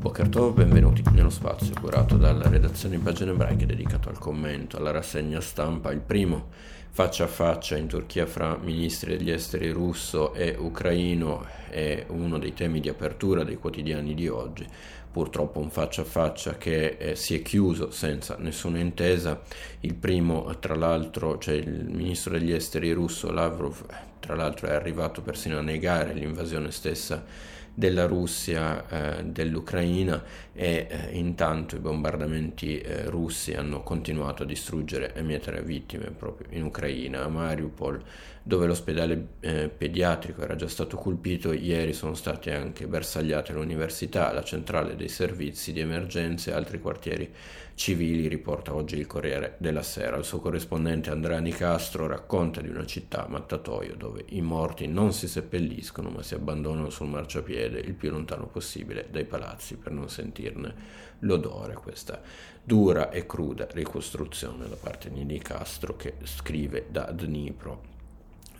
Boker Tov, benvenuti nello spazio curato dalla redazione in pagine ebraiche dedicato al commento, alla rassegna stampa, il primo faccia a faccia in Turchia fra ministri degli esteri russo e ucraino è uno dei temi di apertura dei quotidiani di oggi, purtroppo un faccia a faccia che eh, si è chiuso senza nessuna intesa, il primo tra l'altro, cioè il ministro degli esteri russo Lavrov, tra l'altro è arrivato persino a negare l'invasione stessa della Russia, eh, dell'Ucraina e eh, intanto i bombardamenti eh, russi hanno continuato a distruggere e mietere vittime proprio in Ucraina, a Mariupol, dove l'ospedale eh, pediatrico era già stato colpito, ieri sono state anche bersagliate l'università, la centrale dei servizi di emergenza e altri quartieri civili, riporta oggi il Corriere della Sera. Il suo corrispondente Andrea Nicastro racconta di una città, Mattatoio, dove i morti non si seppelliscono ma si abbandonano sul marciapiede il più lontano possibile dai palazzi per non sentirne l'odore, questa dura e cruda ricostruzione da parte di Nicastro che scrive da Dnipro.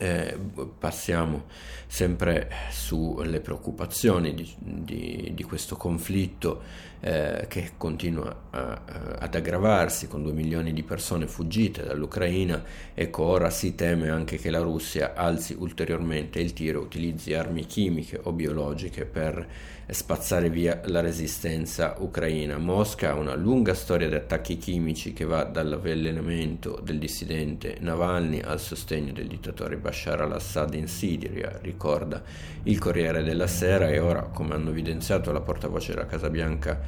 Eh, passiamo sempre sulle preoccupazioni di, di, di questo conflitto eh, che continua a, ad aggravarsi con due milioni di persone fuggite dall'Ucraina. Ecco, ora si teme anche che la Russia alzi ulteriormente il tiro, utilizzi armi chimiche o biologiche per spazzare via la resistenza ucraina. Mosca ha una lunga storia di attacchi chimici che va dall'avvelenamento del dissidente Navalny al sostegno del dittatore Bashar al-Assad in Siria, ricorda. Il Corriere della Sera e ora, come hanno evidenziato la portavoce della Casa Bianca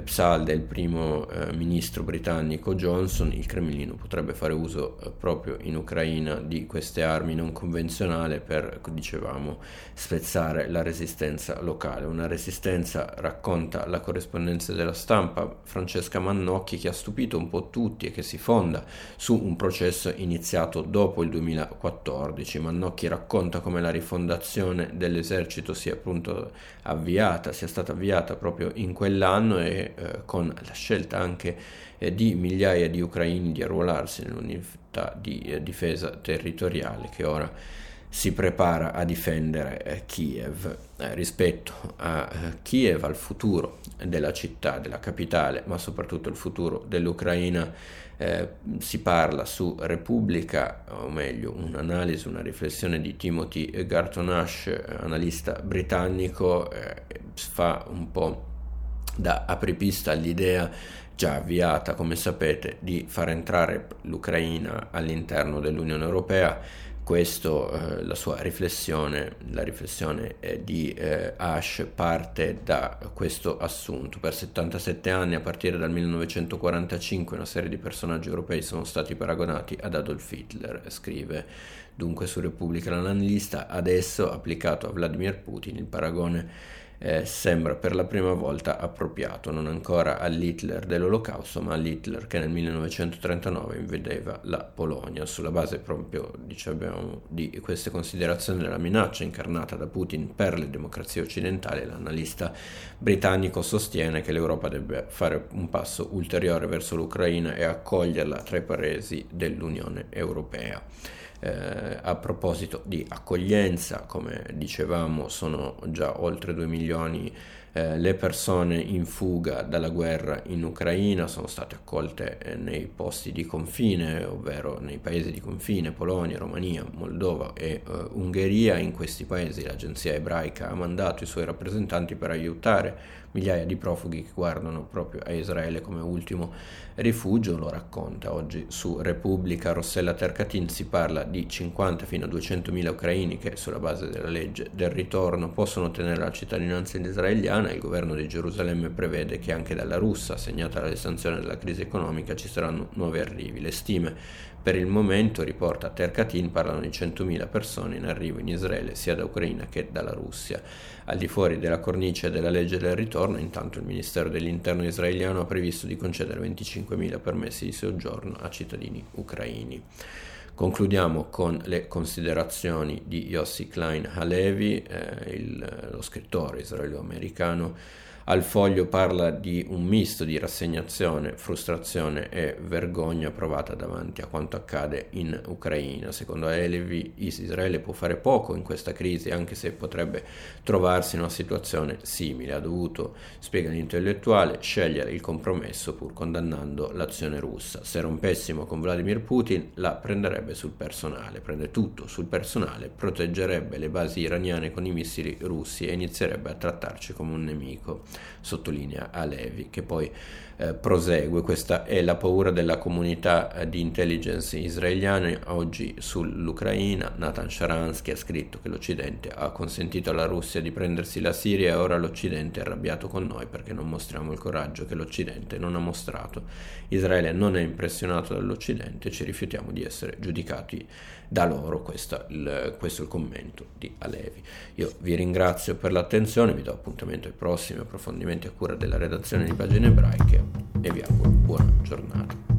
Psal del primo eh, ministro britannico Johnson, il Cremlino potrebbe fare uso eh, proprio in Ucraina di queste armi non convenzionali per, dicevamo, spezzare la resistenza locale. Una resistenza, racconta la corrispondenza della stampa Francesca Mannocchi, che ha stupito un po' tutti e che si fonda su un processo iniziato dopo il 2014. Mannocchi racconta come la rifondazione dell'esercito sia appunto avviata, sia stata avviata proprio in quell'anno e eh, con la scelta anche eh, di migliaia di ucraini di arruolarsi nell'unità di eh, difesa territoriale che ora si prepara a difendere eh, Kiev. Eh, rispetto a eh, Kiev, al futuro della città, della capitale, ma soprattutto il futuro dell'Ucraina, eh, si parla su Repubblica, o meglio un'analisi, una riflessione di Timothy Gartonash, analista britannico, fa un po' da apripista all'idea già avviata, come sapete, di far entrare l'Ucraina all'interno dell'Unione Europea. Questo, eh, la sua riflessione, la riflessione eh, di eh, Ash parte da questo assunto. Per 77 anni, a partire dal 1945, una serie di personaggi europei sono stati paragonati ad Adolf Hitler, scrive dunque su Repubblica l'analista, adesso applicato a Vladimir Putin il paragone eh, sembra per la prima volta appropriato, non ancora all'Hitler dell'Olocausto, ma all'Hitler che nel 1939 invadeva la Polonia. Sulla base proprio diciamo, di queste considerazioni della minaccia incarnata da Putin per le democrazie occidentali, l'analista britannico sostiene che l'Europa debba fare un passo ulteriore verso l'Ucraina e accoglierla tra i paesi dell'Unione Europea. Eh, a proposito di accoglienza, come dicevamo, sono già oltre 2 milioni eh, le persone in fuga dalla guerra in Ucraina sono state accolte eh, nei posti di confine, ovvero nei paesi di confine, Polonia, Romania, Moldova e eh, Ungheria. In questi paesi l'agenzia ebraica ha mandato i suoi rappresentanti per aiutare migliaia di profughi che guardano proprio a Israele come ultimo rifugio, lo racconta oggi su Repubblica. Rossella Tercatin si parla di 50 fino a 200 mila ucraini che sulla base della legge del ritorno possono ottenere la cittadinanza israeliana il governo di Gerusalemme prevede che anche dalla Russia, segnata l'estensione della crisi economica, ci saranno nuovi arrivi. Le stime per il momento, riporta Terkatin, parlano di 100.000 persone in arrivo in Israele sia da Ucraina che dalla Russia. Al di fuori della cornice della legge del ritorno, intanto il Ministero dell'Interno israeliano ha previsto di concedere 25.000 permessi di soggiorno a cittadini ucraini. Concludiamo con le considerazioni di Yossi Klein Halevi, eh, il, lo scrittore israelo-americano al foglio parla di un misto di rassegnazione, frustrazione e vergogna provata davanti a quanto accade in Ucraina. Secondo Elevi Israele può fare poco in questa crisi anche se potrebbe trovarsi in una situazione simile. Ha dovuto, spiega l'intellettuale, scegliere il compromesso pur condannando l'azione russa. Se rompessimo con Vladimir Putin la prenderebbe sul personale, prende tutto sul personale, proteggerebbe le basi iraniane con i missili russi e inizierebbe a trattarci come un nemico sottolinea Alevi, che poi eh, prosegue. Questa è la paura della comunità eh, di intelligence israeliana oggi sull'Ucraina. Nathan Sharansky ha scritto che l'Occidente ha consentito alla Russia di prendersi la Siria e ora l'Occidente è arrabbiato con noi perché non mostriamo il coraggio che l'Occidente non ha mostrato. Israele non è impressionato dall'Occidente, ci rifiutiamo di essere giudicati da loro. Questo, il, questo è il commento di Alevi. Io vi ringrazio per l'attenzione, vi do appuntamento ai prossimi approfondimenti a cura della redazione di pagine ebraiche e vi auguro buona giornata.